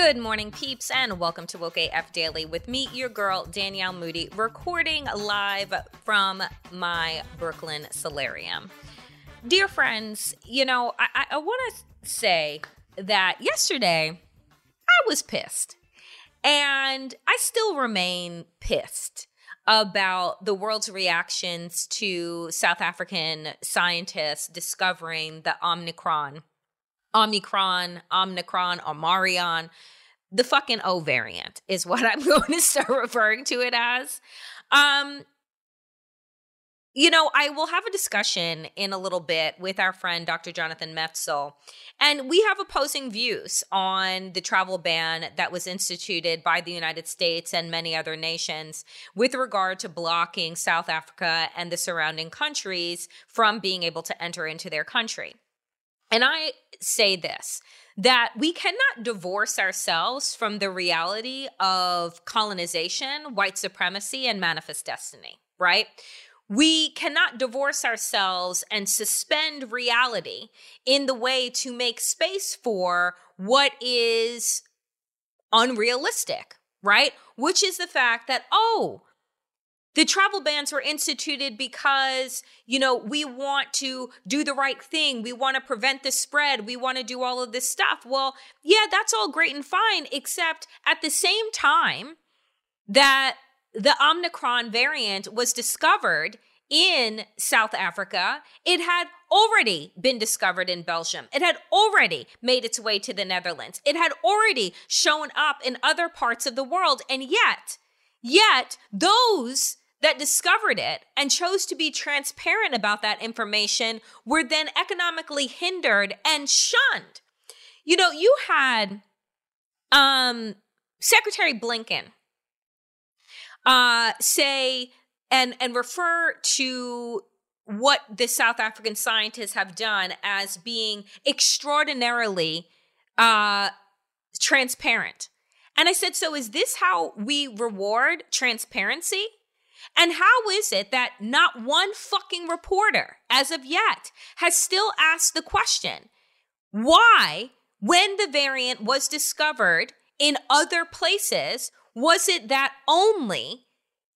Good morning, peeps, and welcome to Woke AF Daily with me, your girl, Danielle Moody, recording live from my Brooklyn solarium. Dear friends, you know, I, I want to say that yesterday I was pissed. And I still remain pissed about the world's reactions to South African scientists discovering the Omicron, Omicron, Omicron, Omarion, the fucking O variant is what I'm going to start referring to it as. Um, you know, I will have a discussion in a little bit with our friend Dr. Jonathan Metzl, and we have opposing views on the travel ban that was instituted by the United States and many other nations with regard to blocking South Africa and the surrounding countries from being able to enter into their country. And I say this that we cannot divorce ourselves from the reality of colonization, white supremacy, and manifest destiny, right? We cannot divorce ourselves and suspend reality in the way to make space for what is unrealistic, right? Which is the fact that, oh, the travel bans were instituted because, you know, we want to do the right thing. We want to prevent the spread. We want to do all of this stuff. Well, yeah, that's all great and fine, except at the same time that the Omicron variant was discovered in South Africa. It had already been discovered in Belgium. It had already made its way to the Netherlands. It had already shown up in other parts of the world. And yet, yet, those that discovered it and chose to be transparent about that information were then economically hindered and shunned. You know, you had um, Secretary Blinken uh, say and and refer to what the South African scientists have done as being extraordinarily uh, transparent. And I said, so is this how we reward transparency? And how is it that not one fucking reporter, as of yet, has still asked the question why, when the variant was discovered in other places, was it that only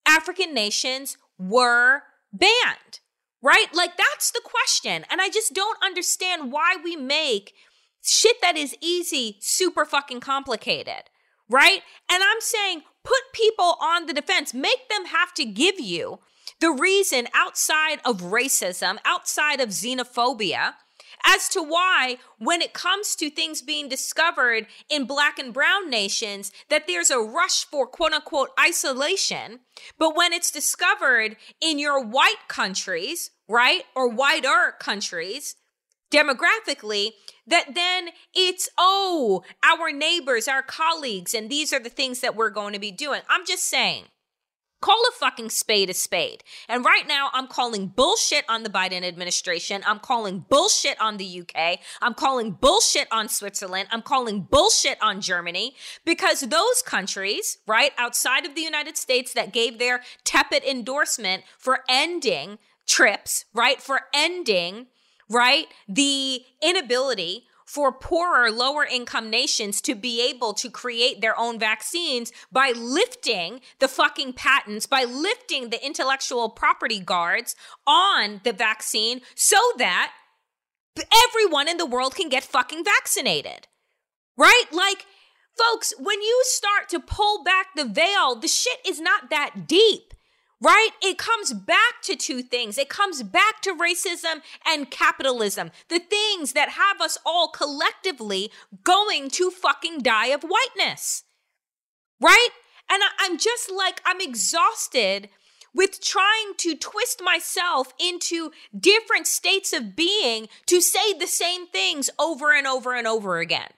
African nations were banned, right? Like that's the question. And I just don't understand why we make shit that is easy super fucking complicated, right? And I'm saying put people on the defense, make them have to give you the reason outside of racism, outside of xenophobia, as to why, when it comes to things being discovered in black and brown nations, that there's a rush for quote unquote isolation. But when it's discovered in your white countries, right, or whiter countries, demographically, that then it's, oh, our neighbors, our colleagues, and these are the things that we're going to be doing. I'm just saying Call a fucking spade a spade. And right now, I'm calling bullshit on the Biden administration. I'm calling bullshit on the UK. I'm calling bullshit on Switzerland. I'm calling bullshit on Germany because those countries, right, outside of the United States that gave their tepid endorsement for ending trips, right, for ending, right, the inability for poorer, lower income nations to be able to create their own vaccines by lifting the fucking patents, by lifting the intellectual property guards on the vaccine so that everyone in the world can get fucking vaccinated. Right? Like, folks, when you start to pull back the veil, the shit is not that deep right? It comes back to two things. It comes back to racism and capitalism, the things that have us all collectively going to fucking die of whiteness, right? And I, am just like, I'm exhausted with trying to twist myself into different states of being to say the same things over and over and over again.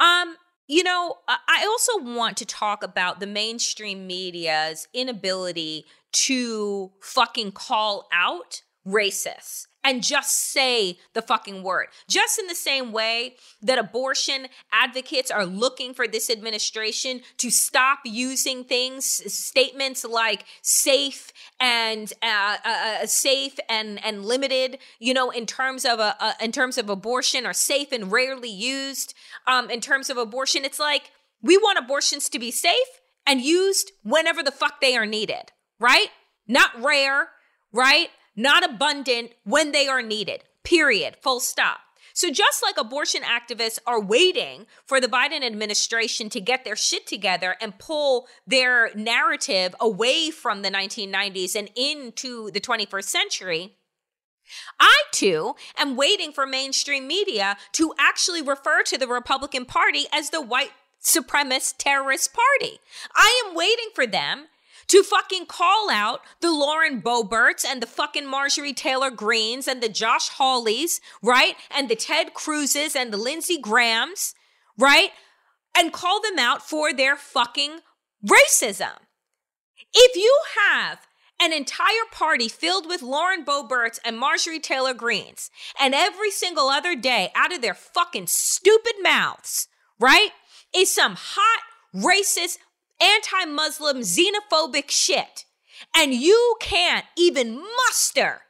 Um, you know, I also want to talk about the mainstream media's inability to fucking call out racists and just say the fucking word. Just in the same way that abortion advocates are looking for this administration to stop using things, statements like safe and uh, uh, uh, safe and and limited, you know, in terms of a, a in terms of abortion, or safe and rarely used. Um, in terms of abortion, it's like we want abortions to be safe and used whenever the fuck they are needed, right? Not rare, right? Not abundant when they are needed. Period. Full stop. So, just like abortion activists are waiting for the Biden administration to get their shit together and pull their narrative away from the 1990s and into the 21st century, I too am waiting for mainstream media to actually refer to the Republican Party as the white supremacist terrorist party. I am waiting for them to fucking call out the Lauren Boeberts and the fucking Marjorie Taylor Greens and the Josh Hawleys, right? And the Ted Cruzes and the Lindsey Grahams, right? And call them out for their fucking racism. If you have an entire party filled with Lauren Boeberts and Marjorie Taylor Greens, and every single other day out of their fucking stupid mouths, right, is some hot racist anti Muslim, xenophobic shit, and you can't even muster,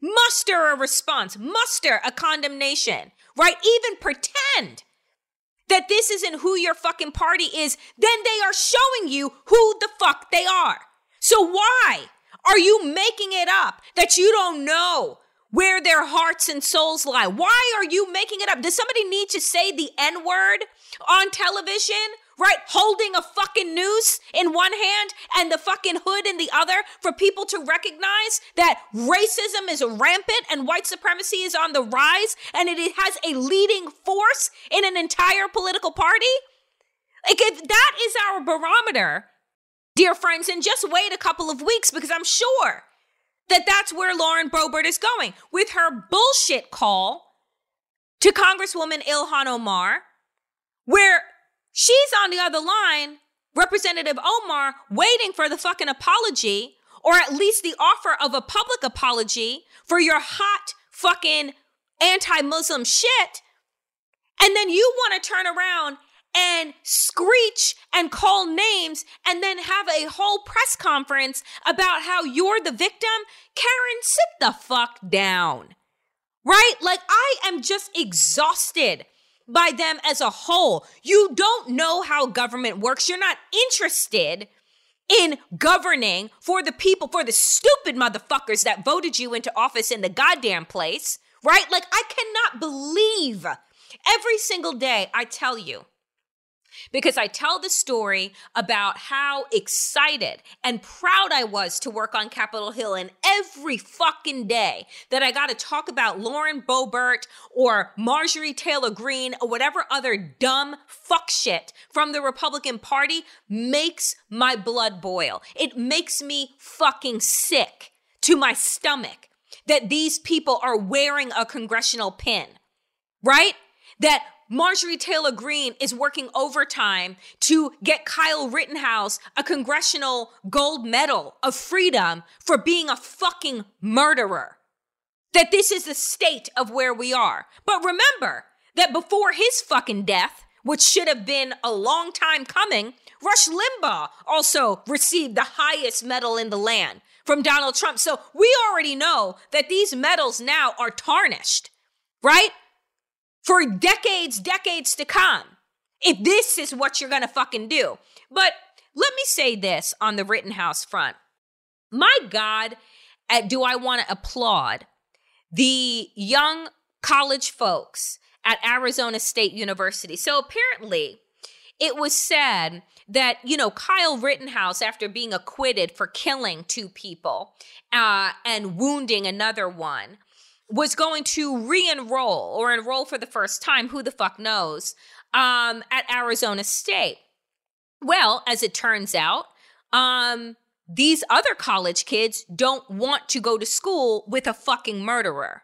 muster a response, muster a condemnation, right? Even pretend that this isn't who your fucking party is, then they are showing you who the fuck they are. So why are you making it up that you don't know where their hearts and souls lie? Why are you making it up? Does somebody need to say the N word on television right? Holding a fucking noose in one hand and the fucking hood in the other for people to recognize that racism is rampant and white supremacy is on the rise and it has a leading force in an entire political party? Like, if that is our barometer, dear friends, and just wait a couple of weeks because I'm sure that that's where Lauren Boebert is going with her bullshit call to Congresswoman Ilhan Omar, where She's on the other line, Representative Omar, waiting for the fucking apology or at least the offer of a public apology for your hot fucking anti Muslim shit. And then you want to turn around and screech and call names and then have a whole press conference about how you're the victim. Karen, sit the fuck down. Right? Like, I am just exhausted by them as a whole. You don't know how government works. You're not interested in governing for the people, for the stupid motherfuckers that voted you into office in the goddamn place, right? Like, I cannot believe every single day I tell you because I tell the story about how excited and proud I was to work on Capitol Hill. And every fucking day that I got to talk about Lauren Boebert or Marjorie Taylor Greene or whatever other dumb fuck shit from the Republican Party makes my blood boil. It makes me fucking sick to my stomach that these people are wearing a congressional pin, right? That Marjorie Taylor Greene is working overtime to get Kyle Rittenhouse a congressional gold medal of freedom for being a fucking murderer. That this is the state of where we are. But remember that before his fucking death, which should have been a long time coming, Rush Limbaugh also received the highest medal in the land from Donald Trump. So we already know that these medals now are tarnished, right? For decades, decades to come. If this is what you're going to fucking do. But let me say this on the Rittenhouse front. My God, uh, do I want to applaud the young college folks at Arizona State University. So apparently, it was said that, you know, Kyle Rittenhouse, after being acquitted for killing two people uh, and wounding another one, was going to re enroll or enroll for the first time, who the fuck knows, um, at Arizona State. Well, as it turns out, um, these other college kids don't want to go to school with a fucking murderer.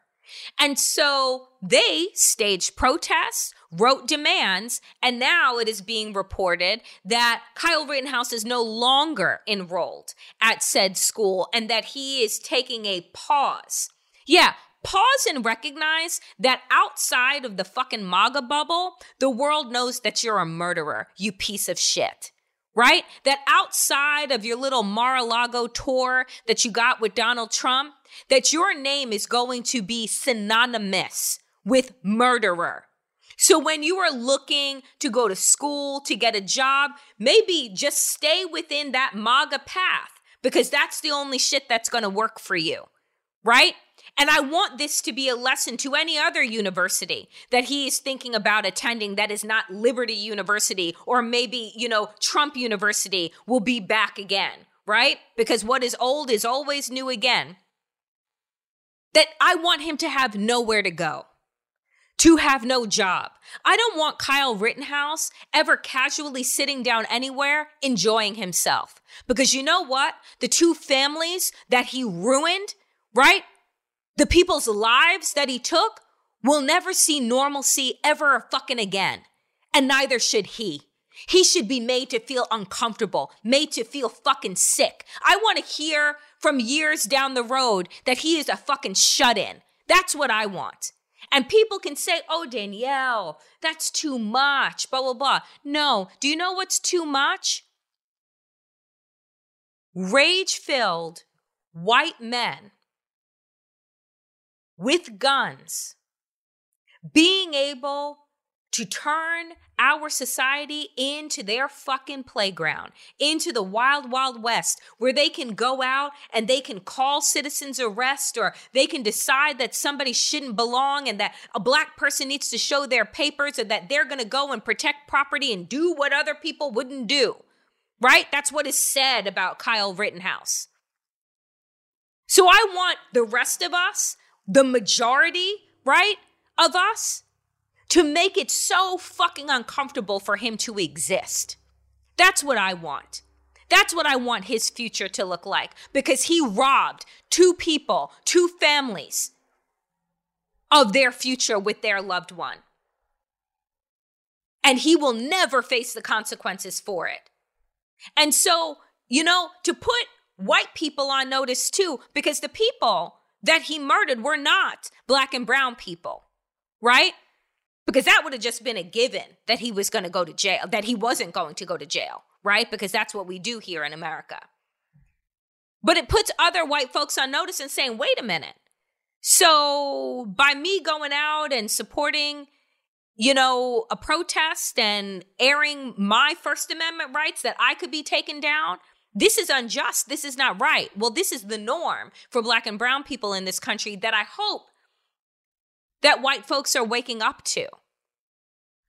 And so they staged protests, wrote demands, and now it is being reported that Kyle Rittenhouse is no longer enrolled at said school and that he is taking a pause. Yeah, pause and recognize that outside of the fucking MAGA bubble, the world knows that you're a murderer, you piece of shit right? That outside of your little Mar-a-Lago tour that you got with Donald Trump, that your name is going to be synonymous with murderer. So when you are looking to go to school, to get a job, maybe just stay within that MAGA path because that's the only shit that's going to work for you, right? And I want this to be a lesson to any other university that he is thinking about attending that is not Liberty University or maybe, you know, Trump University will be back again, right? Because what is old is always new again. That I want him to have nowhere to go, to have no job. I don't want Kyle Rittenhouse ever casually sitting down anywhere enjoying himself. Because you know what? The two families that he ruined, right? The people's lives that he took will never see normalcy ever fucking again. And neither should he. He should be made to feel uncomfortable, made to feel fucking sick. I want to hear from years down the road that he is a fucking shut in. That's what I want. And people can say, oh, Danielle, that's too much, blah, blah, blah. No. Do you know what's too much? Rage filled white men with guns, being able to turn our society into their fucking playground, into the wild, wild west, where they can go out and they can call citizens arrest or they can decide that somebody shouldn't belong and that a black person needs to show their papers or that they're to go and protect property and do what other people wouldn't do. Right? That's what is said about Kyle Rittenhouse. So I want the rest of us the majority, right, of us to make it so fucking uncomfortable for him to exist. That's what I want. That's what I want his future to look like because he robbed two people, two families of their future with their loved one. And he will never face the consequences for it. And so, you know, to put white people on notice too, because the people that he murdered were not black and brown people, right? Because that would have just been a given that he was going to go to jail, that he wasn't going to go to jail, right? Because that's what we do here in America. But it puts other white folks on notice and saying, wait a minute. So by me going out and supporting, you know, a protest and airing my First Amendment rights that I could be taken down, this is unjust. This is not right. Well, this is the norm for black and brown people in this country that I hope that white folks are waking up to.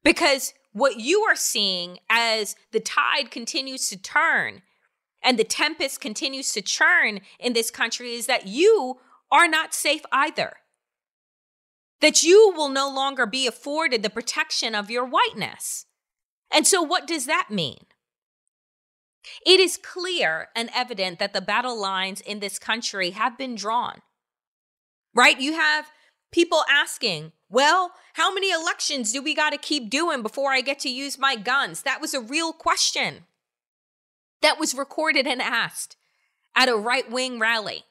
Because what you are seeing as the tide continues to turn and the tempest continues to churn in this country is that you are not safe either. That you will no longer be afforded the protection of your whiteness. And so, what does that mean? It is clear and evident that the battle lines in this country have been drawn. Right? You have People asking, well, how many elections do we got to keep doing before I get to use my guns? That was a real question that was recorded and asked at a right wing rally.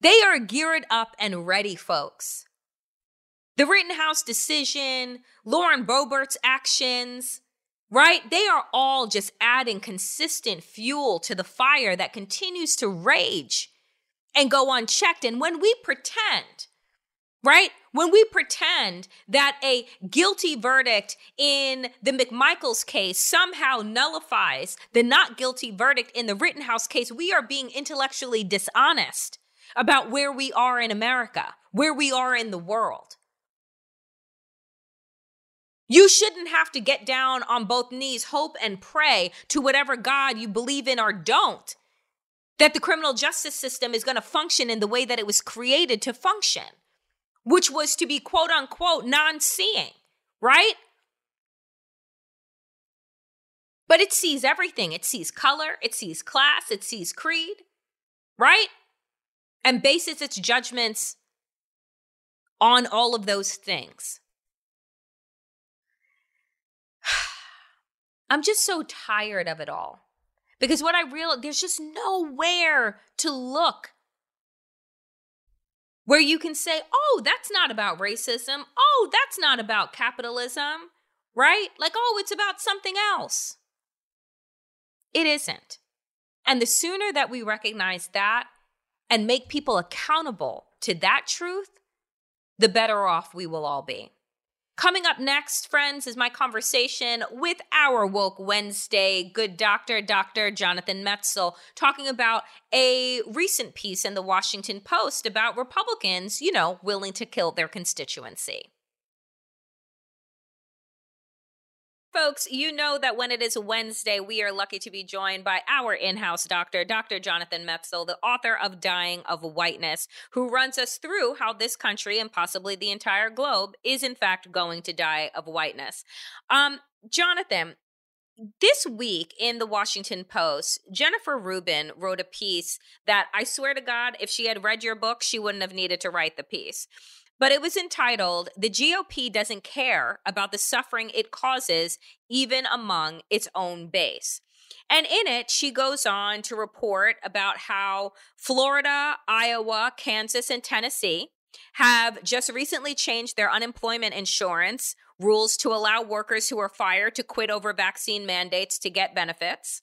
They are geared up and ready, folks. The Rittenhouse decision, Lauren Boebert's actions, right? They are all just adding consistent fuel to the fire that continues to rage and go unchecked. And when we pretend, right? When we pretend that a guilty verdict in the McMichaels case somehow nullifies the not guilty verdict in the Rittenhouse case, we are being intellectually dishonest about where we are in America, where we are in the world. You shouldn't have to get down on both knees, hope and pray to whatever God you believe in or don't, that the criminal justice system is going to function in the way that it was created to function, which was to be quote unquote non seeing, right? But it sees everything. It sees color, it sees class, it sees creed, right? and bases its judgments on all of those things. I'm just so tired of it all. Because what I realize, there's just nowhere to look where you can say, oh, that's not about racism. Oh, that's not about capitalism, right? Like, oh, it's about something else. It isn't. And the sooner that we recognize that, and make people accountable to that truth, the better off we will all be. Coming up next, friends, is my conversation with our Woke Wednesday good doctor, Dr. Jonathan Metzl, talking about a recent piece in the Washington Post about Republicans, you know, willing to kill their constituency. Folks, you know that when it is Wednesday, we are lucky to be joined by our in house doctor, Dr. Jonathan Metzl, the author of Dying of Whiteness, who runs us through how this country and possibly the entire globe is, in fact, going to die of whiteness. Um, Jonathan, this week in the Washington Post, Jennifer Rubin wrote a piece that I swear to God, if she had read your book, she wouldn't have needed to write the piece but it was entitled The GOP Doesn't Care About the Suffering It Causes, Even Among Its Own Base. And in it, she goes on to report about how Florida, Iowa, Kansas, and Tennessee have just recently changed their unemployment insurance rules to allow workers who are fired to quit over vaccine mandates to get benefits.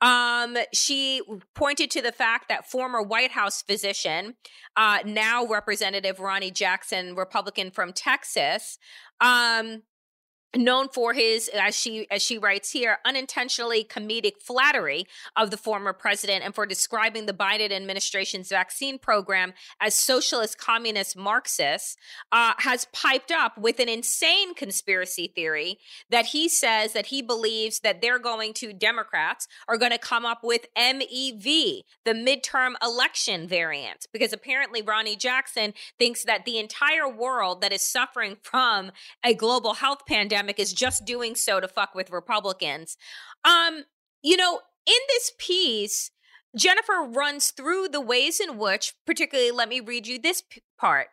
Um, she pointed to the fact that former White House physician, uh, now Representative Ronnie Jackson, Republican from Texas, um, known for his as she as she writes here unintentionally comedic flattery of the former president and for describing the biden administration's vaccine program as socialist communist marxist uh, has piped up with an insane conspiracy theory that he says that he believes that they're going to democrats are going to come up with mev the midterm election variant because apparently ronnie jackson thinks that the entire world that is suffering from a global health pandemic pandemic is just doing so to fuck with Republicans. Um, you know, in this piece, Jennifer runs through the ways in which, particularly, let me read you this p- part.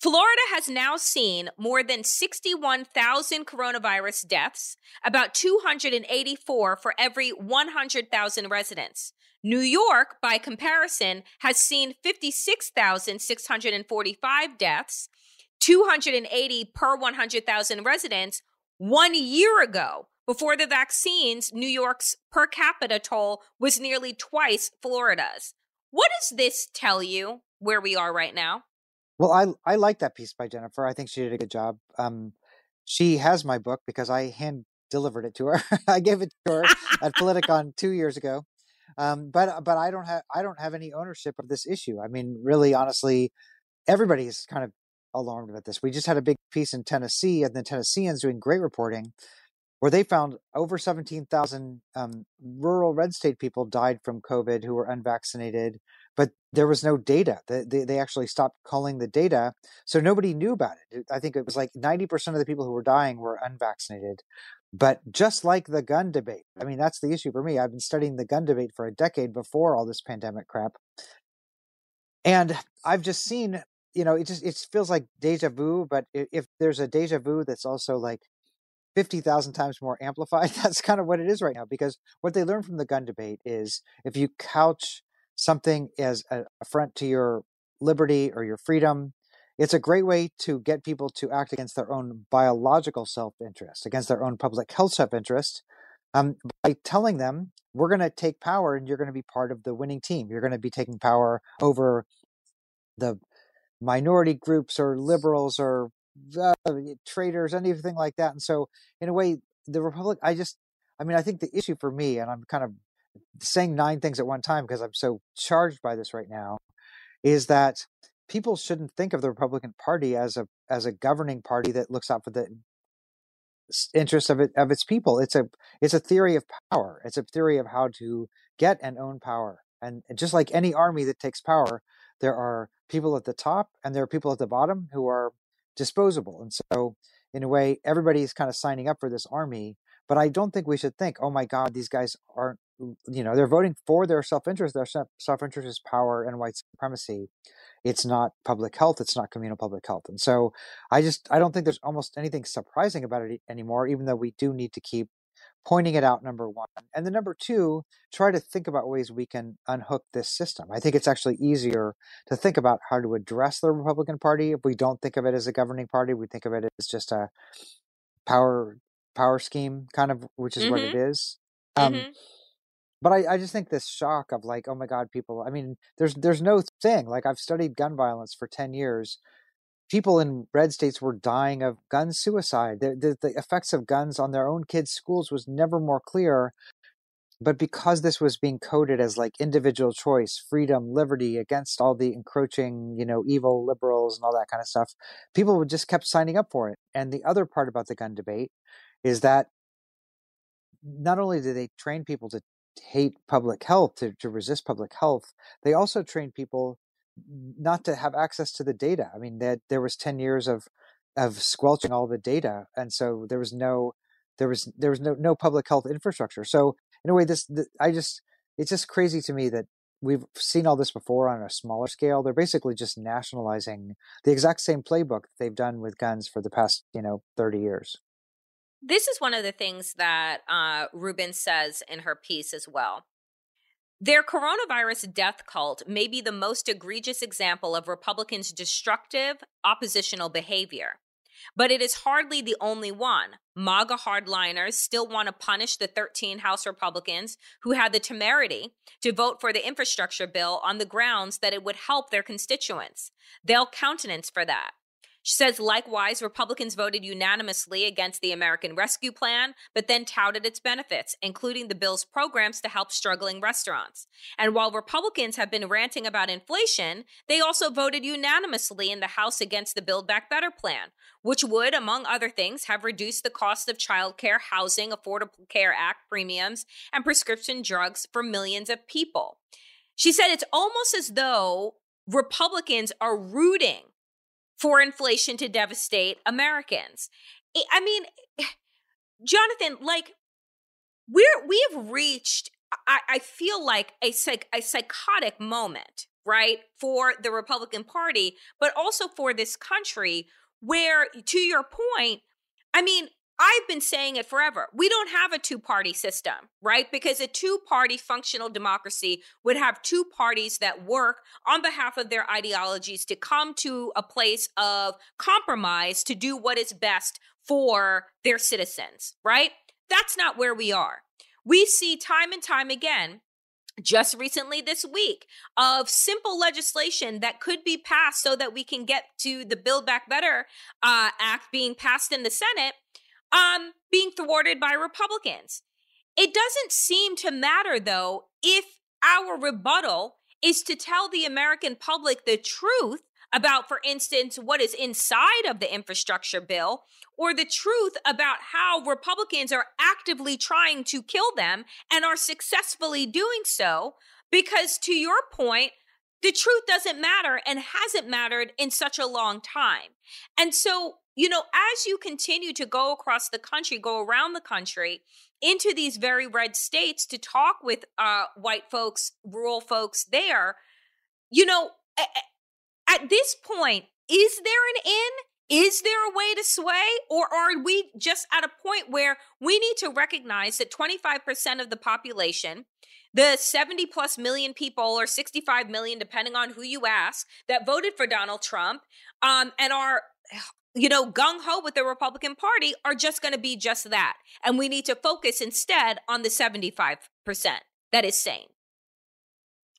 Florida has now seen more than 61,000 coronavirus deaths, about 284 for every 100,000 residents. New York, by comparison, has seen 56,645 deaths, 280 per 100,000 residents, one year ago, before the vaccines, New York's per capita toll was nearly twice Florida's. What does this tell you where we are right now? Well, I I like that piece by Jennifer. I think she did a good job. Um, she has my book because I hand delivered it to her. I gave it to her at Politicon two years ago. Um, but but I don't have I don't have any ownership of this issue. I mean, really, honestly, everybody's kind of alarmed about this. We just had a big piece in Tennessee, and the Tennessean's doing great reporting, where they found over 17,000 um, rural red state people died from COVID who were unvaccinated, but there was no data. They, they, they actually stopped calling the data, so nobody knew about it. I think it was like 90% of the people who were dying were unvaccinated. But just like the gun debate, I mean, that's the issue for me. I've been studying the gun debate for a decade before all this pandemic crap. And I've just seen you know, it just it feels like deja vu. But if there's a deja vu that's also like fifty thousand times more amplified, that's kind of what it is right now. Because what they learned from the gun debate is if you couch something as an affront to your liberty or your freedom, it's a great way to get people to act against their own biological self interest, against their own public health self interest, um, by telling them, we're going to take power and you're going to be part of the winning team. You're going to be taking power over the minority groups or liberals or uh, traitors, anything like that. And so, in a way, the Republic, I just, I mean, I think the issue for me, and I'm kind of saying nine things at one time because I'm so charged by this right now, is that people shouldn't think of the Republican Party as a as a governing party that looks out for the interests of it of its people. It's a it's a theory of power. It's a theory of how to get and own power. And just like any army that takes power, there are people at the top and there are people at the bottom who are disposable. And so, in a way, everybody's kind of signing up for this army. But I don't think we should think, oh my God, these guys aren't, you know, they're voting for their self interest. Their self interest is power and white supremacy it's not public health it's not communal public health and so i just i don't think there's almost anything surprising about it anymore even though we do need to keep pointing it out number one and then number two try to think about ways we can unhook this system i think it's actually easier to think about how to address the republican party if we don't think of it as a governing party we think of it as just a power power scheme kind of which is mm-hmm. what it mm-hmm. um, mm-hmm but I, I just think this shock of like, oh my God, people. I mean, there's there's no thing. Like I've studied gun violence for ten years. People in red states were dying of gun suicide. The, the, the effects of guns on their own kids' schools was never more clear. But because this was being coded as like individual choice, freedom, liberty against all the encroaching, you know, evil liberals and all that kind of stuff, people just kept signing up for it. And the other part about the gun debate is that not only do they train people to hate public health, to, to resist public health, they also train people not to have access to the data. I mean, that there was 10 years of of squelching all the data, and so there was no there was there was no no public health infrastructure. So in a way, this the, I just it's just crazy to me that we've seen all this before on a smaller scale. They're basically just nationalizing the exact same playbook they've done with guns for the past you know 30 years this is one of the things that uh, Rubin says in her piece as well. Their coronavirus death cult may be the most egregious example of Republicans' destructive oppositional behavior. But it is hardly the only one. MAGA hardliners still want to punish the 13 House Republicans who had the temerity to vote for the infrastructure bill on the grounds that it would help their constituents. They'll countenance for that. She says, likewise, Republicans voted unanimously against the American Rescue Plan, but then touted its benefits, including the bill's programs to help struggling restaurants. And while Republicans have been ranting about inflation, they also voted unanimously in the House against the Build Back Better plan, which would, among other things, have reduced the cost of childcare, housing, Affordable Care Act premiums, and prescription drugs for millions of people. She said it's almost as though Republicans are rooting for inflation to devastate Americans. I mean, Jonathan, like we're we have reached, I, I feel like a psych, a psychotic moment, right, for the Republican Party, but also for this country, where to your point, I mean, I've been saying it forever. We don't have a two party system, right? Because a two party functional democracy would have two parties that work on behalf of their ideologies to come to a place of compromise to do what is best for their citizens, right? That's not where we are. We see time and time again just recently this week of simple legislation that could be passed so that we can get to the Build Back Better uh, Act being passed in the Senate um, being thwarted by Republicans. It doesn't seem to matter, though, if our rebuttal is to tell the American public the truth about, for instance, what is inside of the infrastructure bill, or the truth about how Republicans are actively trying to kill them and are successfully doing so. Because to your point, the truth doesn't matter and hasn't mattered in such a long time. And so you know, as you continue to go across the country, go around the country into these very red states to talk with uh, white folks, rural folks there, you know, at this point, is there an in? Is there a way to sway? Or are we just at a point where we need to recognize that 25% of the population, the 70 plus million people or 65 million, depending on who you ask, that voted for Donald Trump um, and are you know, gung ho with the Republican Party are just going to be just that. And we need to focus instead on the 75% that is sane.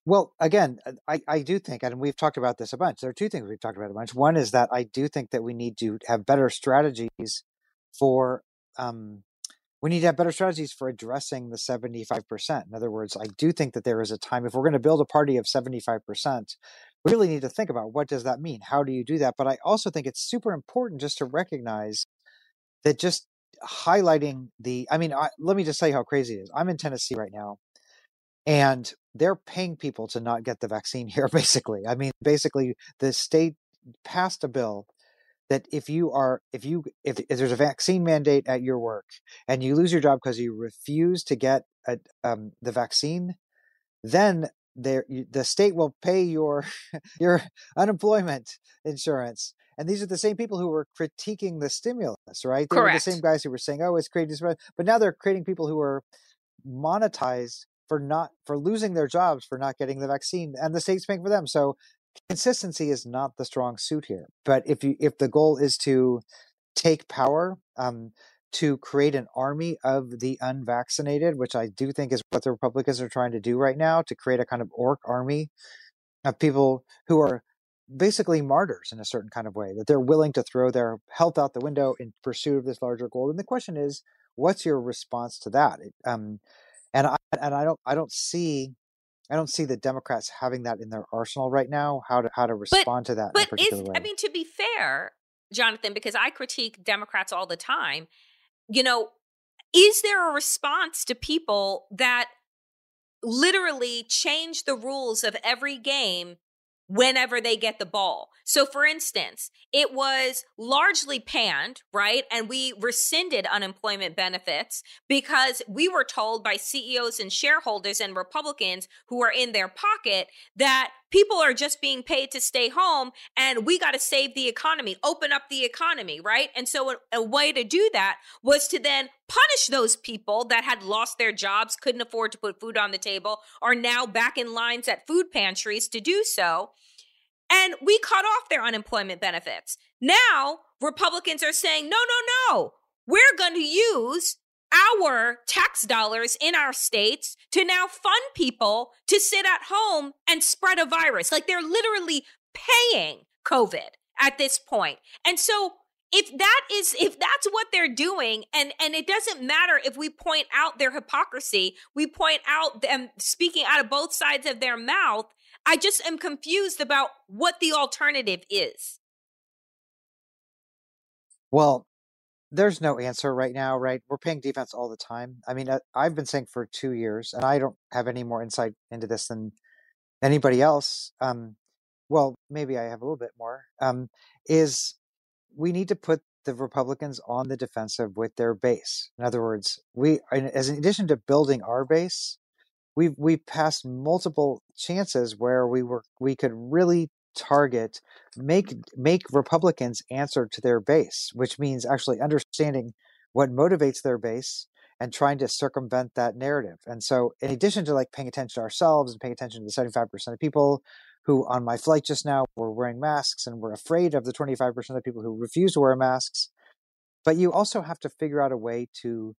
Well, again, uh, I, I do think, and we've talked about this a bunch. There are two things we've talked about a bunch. One is that I do think that we need to have better strategies for, um, we need to have better strategies for addressing the 75%. In other words, I do think that there is a time, if we're going to build a party of 75%, we really need to think about what does that mean? How do you do that? But I also think it's super important just to recognize that just highlighting the, I mean, I, let me just say how crazy it is. I'm in Tennessee right now and they're paying people to not get the vaccine here basically i mean basically the state passed a bill that if you are if you if, if there's a vaccine mandate at your work and you lose your job because you refuse to get a, um, the vaccine then there the state will pay your your unemployment insurance. And these are the same people who were critiquing the stimulus right? They Correct. were the same guys who were saying oh it's creating but now they're creating people who are monetized for not for losing their jobs for not getting the vaccine and the state's paying for them. So consistency is not the strong suit here. But if you if the goal is to take power um, to create an army of the unvaccinated which i do think is what the republicans are trying to do right now to create a kind of orc army of people who are basically martyrs in a certain kind of way that they're willing to throw their health out the window in pursuit of this larger goal and the question is what's your response to that it, um, and I and I don't I don't see I don't see the Democrats having that in their arsenal right now. How to how to respond but, to that? But is. I mean to be fair, Jonathan, because I critique Democrats all the time. You know, is there a response to people that literally change the rules of every game whenever they get the ball. So, for instance, it was largely panned, right? And we rescinded unemployment benefits because we were told by CEOs and shareholders and Republicans who are in their pocket that people are just being paid to stay home and we got to save the economy, open up the economy, right? And so, a, a way to do that was to then punish those people that had lost their jobs, couldn't afford to put food on the table, are now back in lines at food pantries to do so. And we cut off their unemployment benefits. Now, Republicans are saying, no, no, no, we're going to use our tax dollars in our states to now fund people to sit at home and spread a virus. Like they're literally paying COVID at this point. And so if that is if that's what they're doing and and it doesn't matter if we point out their hypocrisy we point out them speaking out of both sides of their mouth i just am confused about what the alternative is. Well there's no answer right now right? We're paying defense all the time. I mean i've been saying for two years and i don't have any more insight into this than anybody else um well maybe i have a little bit more um is we need to put the Republicans on the defensive with their base. In other words, we, as in addition to building our base, we've we passed multiple chances where we were we could really target make make Republicans answer to their base, which means actually understanding what motivates their base and trying to circumvent that narrative. And so, in addition to like paying attention to ourselves and paying attention to the seventy five percent of people who on my flight just now were wearing masks and were afraid of the 25% of people who refuse to wear masks. But you also have to figure out a way to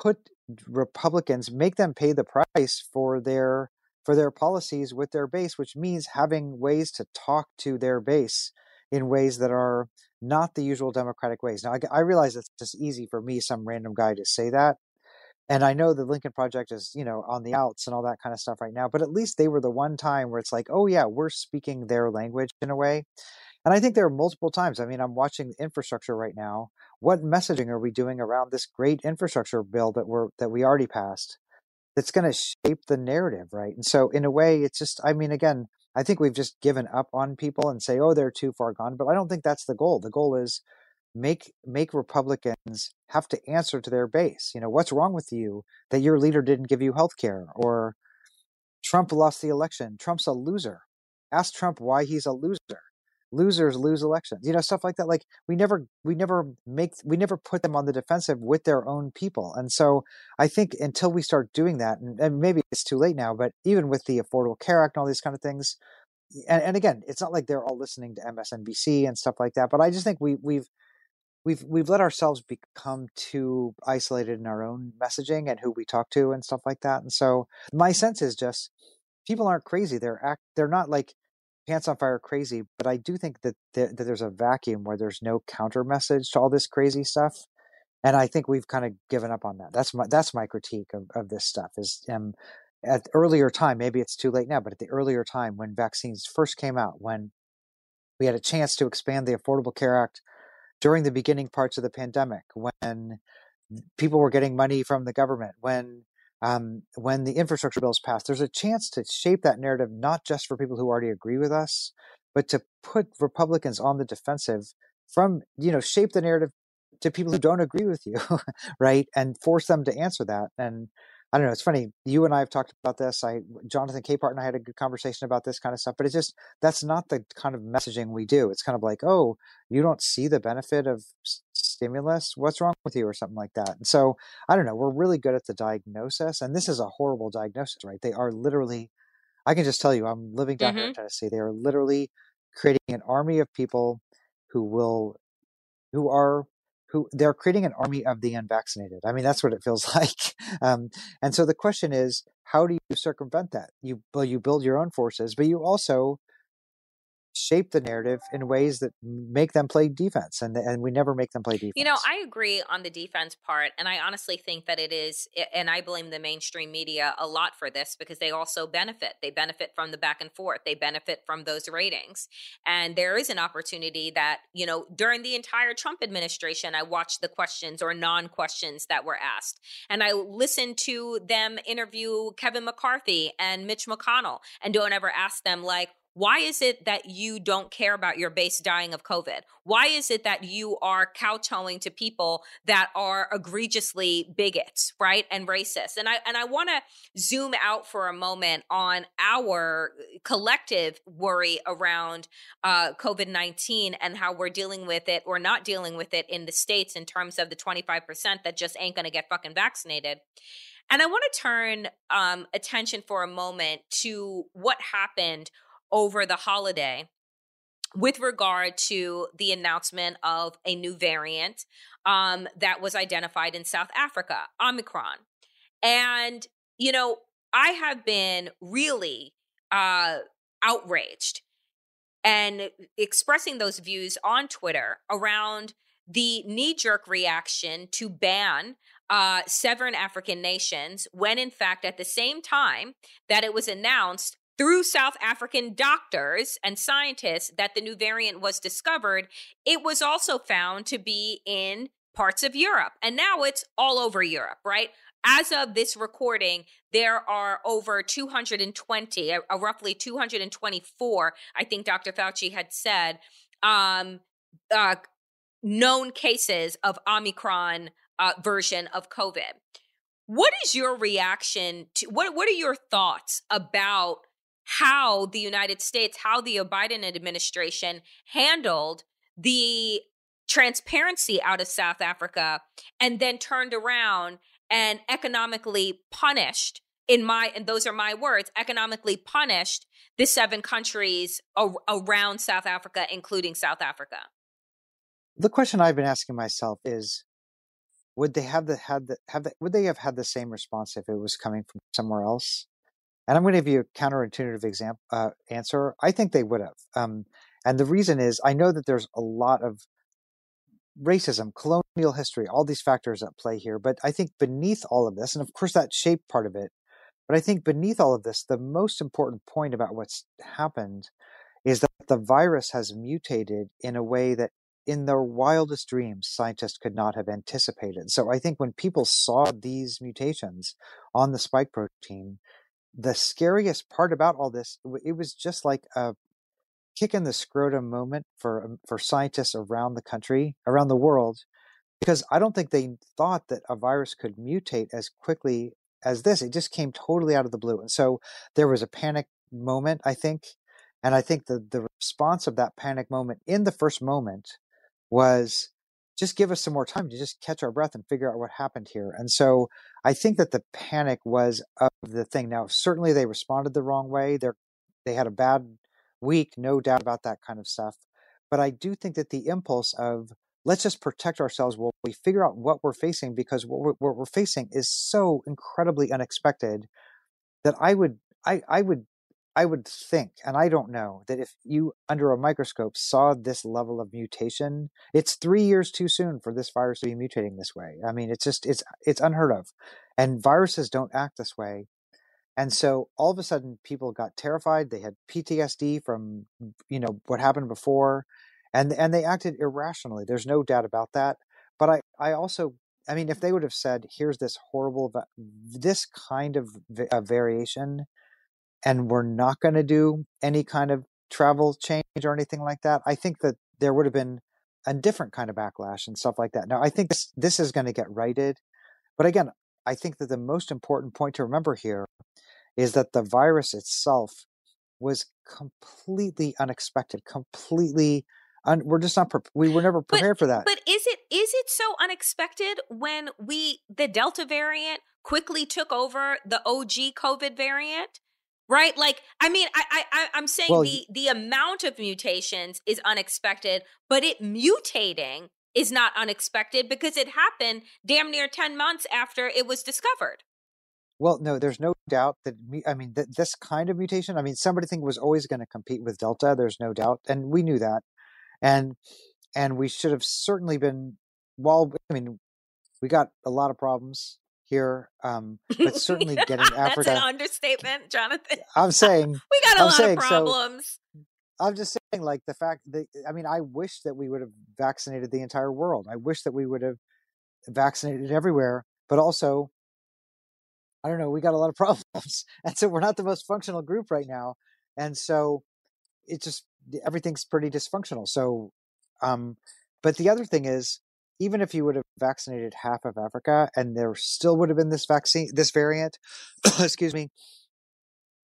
put Republicans, make them pay the price for their for their policies with their base, which means having ways to talk to their base in ways that are not the usual democratic ways. Now, I, I realize it's just easy for me, some random guy, to say that, and I know the Lincoln Project is, you know, on the outs and all that kind of stuff right now, but at least they were the one time where it's like, oh, yeah, we're speaking their language in a way. And I think there are multiple times. I mean, I'm watching infrastructure right now. What messaging are we doing around this great infrastructure bill that we're that we already passed? That's going to shape the narrative, right? And so, in a way, it's just. I mean, again, I think we've just given up on people and say, oh, they're too far gone. But I don't think that's the goal. The goal is make make Republicans have to answer to their base. You know, what's wrong with you that your leader didn't give you health care or Trump lost the election. Trump's a loser. Ask Trump why he's a loser. Losers lose elections you know stuff like that like we never we never make we never put them on the defensive with their own people and so i think until we start doing that and, and maybe it's too late now but even with the affordable care act and all these kind of things and, and again it's not like they're all listening to msnbc and stuff like that but i just think we we've we've we've let ourselves become too isolated in our own messaging and who we talk to and stuff like that and so my sense is just people aren't crazy they're act they're not like pants on fire crazy, but I do think that, that, that there's a vacuum where there's no counter message to all this crazy stuff. And I think we've kind of given up on that. That's my that's my critique of, of this stuff is um, at earlier time, maybe it's too late now, but at the earlier time when vaccines first came out, when we had a chance to expand the Affordable Care Act during the beginning parts of the pandemic, when people were getting money from the government, when um, when the infrastructure bills passed, there's a chance to shape that narrative not just for people who already agree with us, but to put Republicans on the defensive from, you know, shape the narrative to people who don't agree with you, right? And force them to answer that. And I don't know. It's funny. You and I have talked about this. I, Jonathan Capehart and I had a good conversation about this kind of stuff. But it's just that's not the kind of messaging we do. It's kind of like, oh, you don't see the benefit of stimulus. What's wrong with you, or something like that. And so I don't know. We're really good at the diagnosis, and this is a horrible diagnosis, right? They are literally. I can just tell you, I'm living down mm-hmm. here in mm-hmm. Tennessee. They are literally creating an army of people who will, who are who they're creating an army of the unvaccinated. I mean, that's what it feels like. Um, and so the question is, how do you circumvent that? You well, you build your own forces, but you also shape the narrative in ways that make them play defense and and we never make them play defense. You know, I agree on the defense part and I honestly think that it is and I blame the mainstream media a lot for this because they also benefit. They benefit from the back and forth. They benefit from those ratings. And there is an opportunity that, you know, during the entire Trump administration I watched the questions or non-questions that were asked and I listened to them interview Kevin McCarthy and Mitch McConnell and don't ever ask them like why is it that you don't care about your base dying of COVID? Why is it that you are kowtowing to people that are egregiously bigots, right, and racist? And I and I want to zoom out for a moment on our collective worry around uh, COVID nineteen and how we're dealing with it or not dealing with it in the states in terms of the twenty five percent that just ain't going to get fucking vaccinated. And I want to turn um, attention for a moment to what happened over the holiday with regard to the announcement of a new variant um, that was identified in South Africa, Omicron. And, you know, I have been really uh, outraged and expressing those views on Twitter around the knee jerk reaction to ban uh, seven African nations, when in fact, at the same time that it was announced, through South African doctors and scientists that the new variant was discovered, it was also found to be in parts of Europe. And now it's all over Europe, right? As of this recording, there are over 220, uh, roughly 224, I think Dr. Fauci had said, um, uh, known cases of Omicron uh, version of COVID. What is your reaction to what? What are your thoughts about how the United States, how the Biden administration handled the transparency out of South Africa and then turned around and economically punished in my and those are my words economically punished the seven countries around South Africa including South Africa. The question I've been asking myself is would they have the had the have the, would they have had the same response if it was coming from somewhere else and I'm going to give you a counterintuitive example uh, answer. I think they would have. Um, and the reason is I know that there's a lot of racism, colonial history, all these factors at play here. But I think beneath all of this, and of course that shaped part of it, but I think beneath all of this, the most important point about what's happened is that the virus has mutated in a way that in their wildest dreams, scientists could not have anticipated. So I think when people saw these mutations on the spike protein, the scariest part about all this, it was just like a kick in the scrotum moment for um, for scientists around the country, around the world, because I don't think they thought that a virus could mutate as quickly as this. It just came totally out of the blue, and so there was a panic moment, I think, and I think the the response of that panic moment in the first moment was just give us some more time to just catch our breath and figure out what happened here. And so I think that the panic was of the thing. Now, certainly they responded the wrong way. They're, they had a bad week, no doubt about that kind of stuff. But I do think that the impulse of let's just protect ourselves while we figure out what we're facing because what we're, what we're facing is so incredibly unexpected that I would I, I would I would think, and I don't know, that if you under a microscope saw this level of mutation, it's three years too soon for this virus to be mutating this way. I mean, it's just it's it's unheard of. And viruses don't act this way. And so all of a sudden people got terrified. They had PTSD from you know what happened before and and they acted irrationally. There's no doubt about that. But I I also I mean, if they would have said, "Here's this horrible, this kind of variation," and we're not going to do any kind of travel change or anything like that, I think that there would have been a different kind of backlash and stuff like that. Now, I think this this is going to get righted, but again, I think that the most important point to remember here is that the virus itself was completely unexpected, completely un, we're just not pre- we were never prepared but, for that. But is it is it so unexpected when we the Delta variant quickly took over the OG COVID variant? Right? Like, I mean, I, I, I'm saying well, the the amount of mutations is unexpected, but it mutating is not unexpected because it happened damn near 10 months after it was discovered. Well, no, there's no doubt that I mean that this kind of mutation. I mean, somebody think was always going to compete with Delta. There's no doubt, and we knew that and and we should have certainly been while i mean we got a lot of problems here um but certainly getting africa that's an understatement jonathan i'm saying we got a I'm lot saying, of problems so, i'm just saying like the fact that i mean i wish that we would have vaccinated the entire world i wish that we would have vaccinated everywhere but also i don't know we got a lot of problems and so we're not the most functional group right now and so it just everything's pretty dysfunctional. So, um, but the other thing is, even if you would have vaccinated half of Africa and there still would have been this vaccine, this variant, excuse me,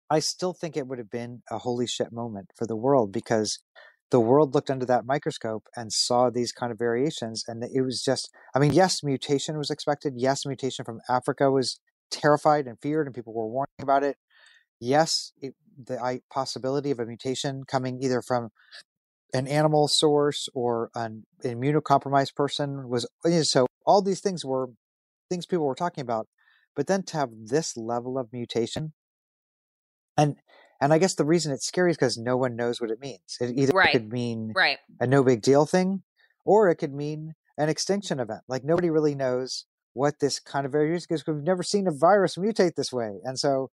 I still think it would have been a holy shit moment for the world because the world looked under that microscope and saw these kind of variations. And it was just, I mean, yes, mutation was expected. Yes, mutation from Africa was terrified and feared, and people were warning about it yes, it, the possibility of a mutation coming either from an animal source or an immunocompromised person was so all these things were things people were talking about but then to have this level of mutation and and i guess the reason it's scary is because no one knows what it means it either right. could mean right. a no big deal thing or it could mean an extinction event like nobody really knows what this kind of variation is because we've never seen a virus mutate this way and so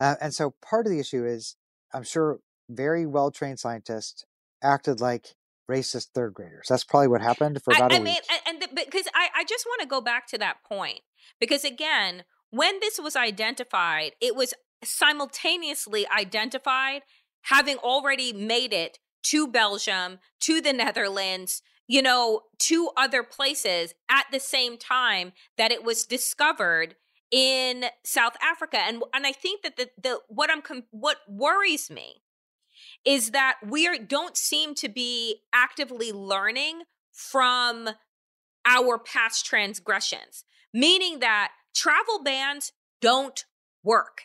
uh, and so part of the issue is, I'm sure very well trained scientists acted like racist third graders. That's probably what happened for about I, a I week. I mean, and the, because I, I just want to go back to that point because again, when this was identified, it was simultaneously identified having already made it to Belgium, to the Netherlands, you know, to other places at the same time that it was discovered in South Africa. And and I think that the the what I'm what worries me is that we don't seem to be actively learning from our past transgressions, meaning that travel bans don't work.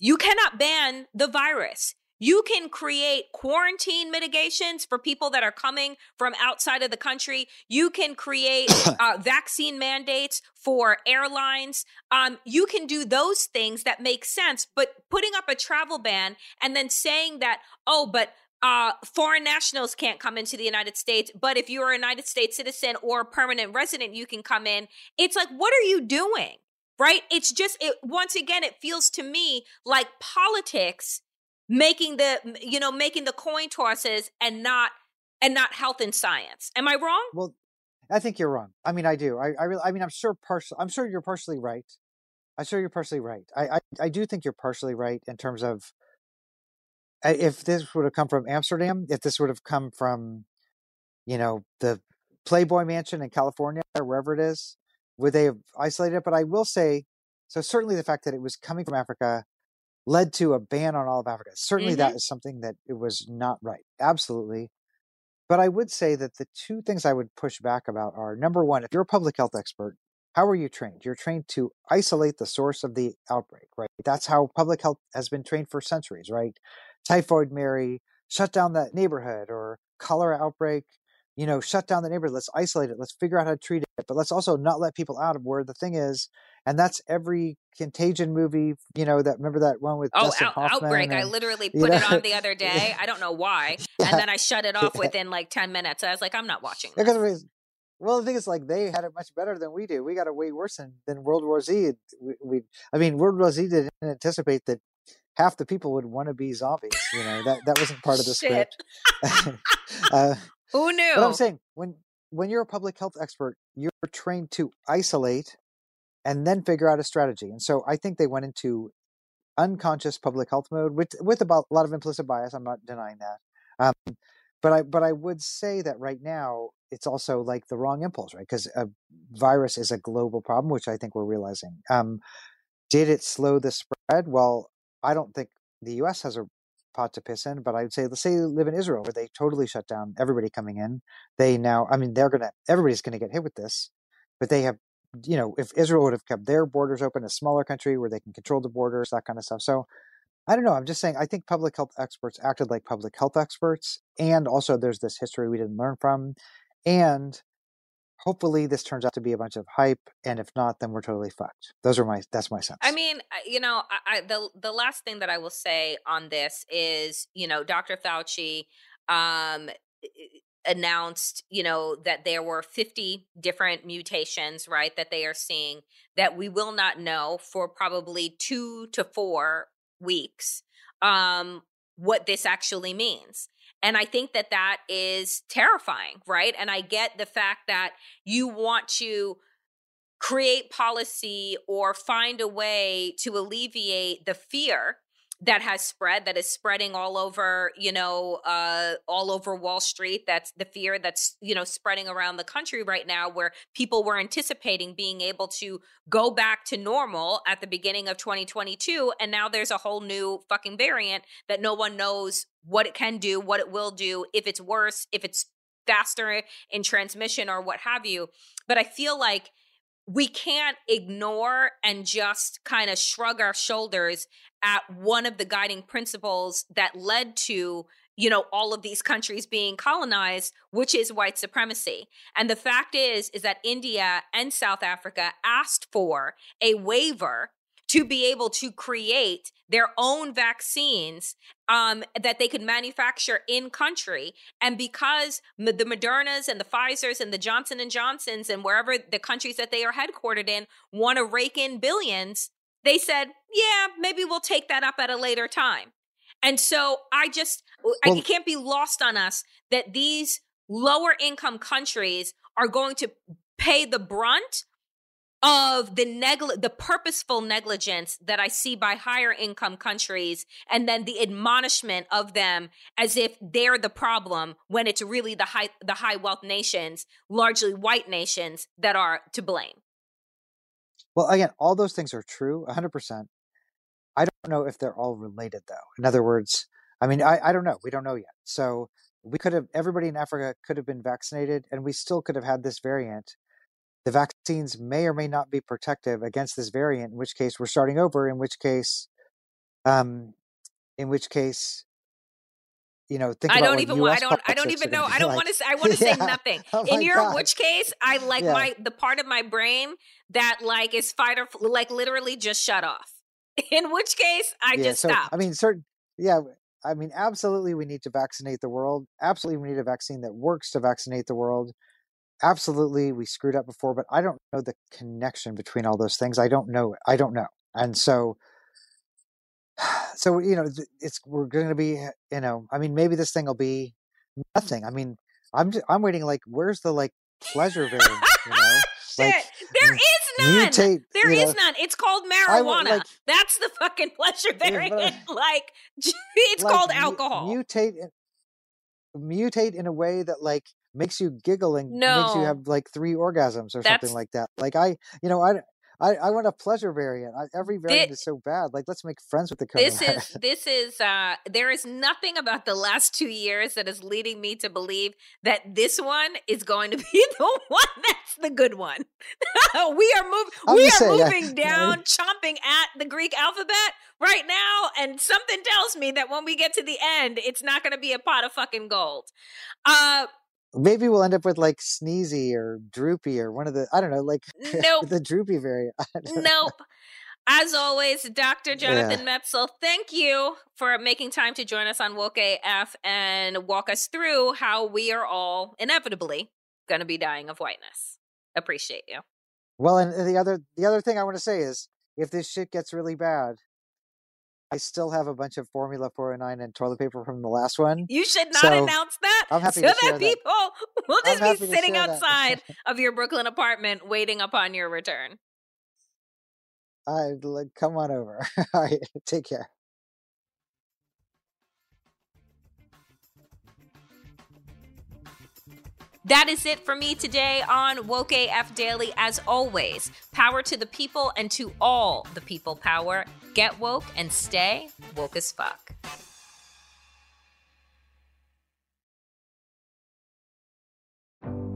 You cannot ban the virus. You can create quarantine mitigations for people that are coming from outside of the country. You can create uh, vaccine mandates for airlines. Um, you can do those things that make sense, but putting up a travel ban and then saying that, oh, but uh, foreign nationals can't come into the United States, but if you're a United States citizen or permanent resident, you can come in. It's like, what are you doing? Right? It's just, it, once again, it feels to me like politics making the you know making the coin tosses and not and not health and science. Am i wrong? Well i think you're wrong. I mean i do. I i, really, I mean i'm sure partial. i'm sure you're partially right. I'm sure you're partially right. I, I i do think you're partially right in terms of eh, if this would have come from amsterdam if this would have come from you know the playboy mansion in california or wherever it is would they have isolated it? But i will say so certainly the fact that it was coming from africa led to a ban on all of Africa. Certainly, Mm-hmm. that is something that it was not right. Absolutely. But I would say that the two things I would push back about are number one, if you're a public health expert, how are you trained? You're trained to isolate the source of the outbreak, right? That's how public health has been trained for centuries, right? Typhoid Mary, shut down that neighborhood, or cholera outbreak, you know, shut down the neighborhood. Let's isolate it. Let's figure out how to treat it. But let's also not let people out of where the thing is. And that's every contagion movie, you know, that remember that one with Oh, out, outbreak! I and- literally you put it on the other day. I don't know why, Yeah. and then I shut it off within like ten minutes. I was like, I'm not watching. Because This. well, the thing is, like they had it much better than we do. We got it way worse than, than World War Z. We, we, I mean, World War Z didn't anticipate that half the people would want to be zombies. You know, that that wasn't part of the script. uh, Who knew? but I'm saying when when you're a public health expert, you're trained to isolate and then figure out a strategy. And so I think they went into unconscious public health mode with with about a lot of implicit bias. I'm not denying that. Um, but I but I would say that right now it's also like the wrong impulse, right? Because a virus is a global problem, which I think we're realizing. Um, did it slow the spread? Well, I don't think the U.S. has a pot to piss in, but I would say, let's say you live in Israel, where they totally shut down everybody coming in. They now, I mean, they're gonna, everybody's gonna get hit with this, but they have, you know, if Israel would have kept their borders open, a smaller country where they can control the borders, that kind of stuff. So I don't know. I'm just saying, I think public health experts acted like public health experts. And also, there's this history we didn't learn from. And hopefully, this turns out to be a bunch of hype. And if not, then we're totally fucked. Those are my, that's my sense. I mean, you know, I, I, the the last thing that I will say on this is, you know, Dr. Fauci um, announced, you know, that there were 50 different mutations, right, that they are seeing that we will not know for probably two to four weeks um, what this actually means. And I think that that is terrifying, right? And I get the fact that you want to create policy or find a way to alleviate the fear that has spread that is spreading all over you know uh all over wall street that's the fear that's you know spreading around the country right now where people were anticipating being able to go back to normal at the beginning of 2022 and now there's a whole new fucking variant that no one knows what it can do what it will do if it's worse if it's faster in transmission or what have you. But i feel like we can't ignore and just kind of shrug our shoulders at one of the guiding principles that led to you know all of these countries being colonized which is white supremacy. And the fact is is that india and south africa asked for a waiver to be able to create their own vaccines um, that they could manufacture in country. And because the modernas and the pfizers and the johnson and johnsons and wherever the countries that they are headquartered in want to rake in billions they said yeah maybe we'll take that up at a later time. And so i just I, Well- it can't be lost on us that these lower income countries are going to pay the brunt of the negli- the purposeful negligence that I see by higher income countries and then the admonishment of them as if they're the problem when it's really the high the high wealth nations largely white nations that are to blame Well, again, all those things are true, 100%. I don't know if they're all related, though. In other words, I mean, I, I don't know. We don't know yet. So we could have, everybody in Africa could have been vaccinated, and we still could have had this variant. The vaccines may or may not be protective against this variant, in which case we're starting over, in which case, um, in which case, you know, think I don't even want I don't I don't even know I don't like. want to say I want to say Yeah. nothing Oh in your God. which case I like Yeah. my the part of my brain that like is fight or like literally just shut off in which case I yeah, just so stopped I mean, certain, yeah, I mean, absolutely, we need to vaccinate the world. Absolutely, we need a vaccine that works to vaccinate the world. Absolutely, we screwed up before, but I don't know the connection between all those things. I don't know. I don't know, and so, so you know, it's we're going to be, eh, you know, I mean, maybe this thing will be nothing. I mean, I'm just, I'm waiting. Like, where's the like pleasure variant? You know, like there m- none. mutate. There is know, none. It's called I marijuana. like That's the fucking pleasure Yeah, variant. I- like it's like called alcohol. mutate mutate in a way that like makes you giggle and makes you have like three orgasms or That's- something like that like i you know i I, I want a pleasure variant. I, every variant This, is so bad. Like, let's make friends with the this is this is uh there is nothing about the last two years that is leading me to believe that this one is going to be the one that's the good one. we are moving we are saying, yeah. moving down, chomping at the Greek alphabet right now, and something tells me that when we get to the end, it's not gonna be a pot of fucking gold. Uh Maybe we'll end up with like sneezy or droopy or one of the I don't know, like nope. the droopy variant. Know. Nope. As always, Dr. Jonathan Yeah. Metzl, thank you for making time to join us on Woke AF and walk us through how we are all inevitably going to be dying of whiteness. Appreciate you. Well, and, and the other the other thing I want to say is, if this shit gets really bad, I still have a bunch of Formula 409 and toilet paper from the last one. You should not So, announce that I'm happy so to that share that. people will I'm just be sitting outside of your Brooklyn apartment waiting upon your return. I like, come on over. All right, take care. That is it for me today on Woke AF Daily. As always, power to the people and to all the people power. Get woke and stay woke as fuck.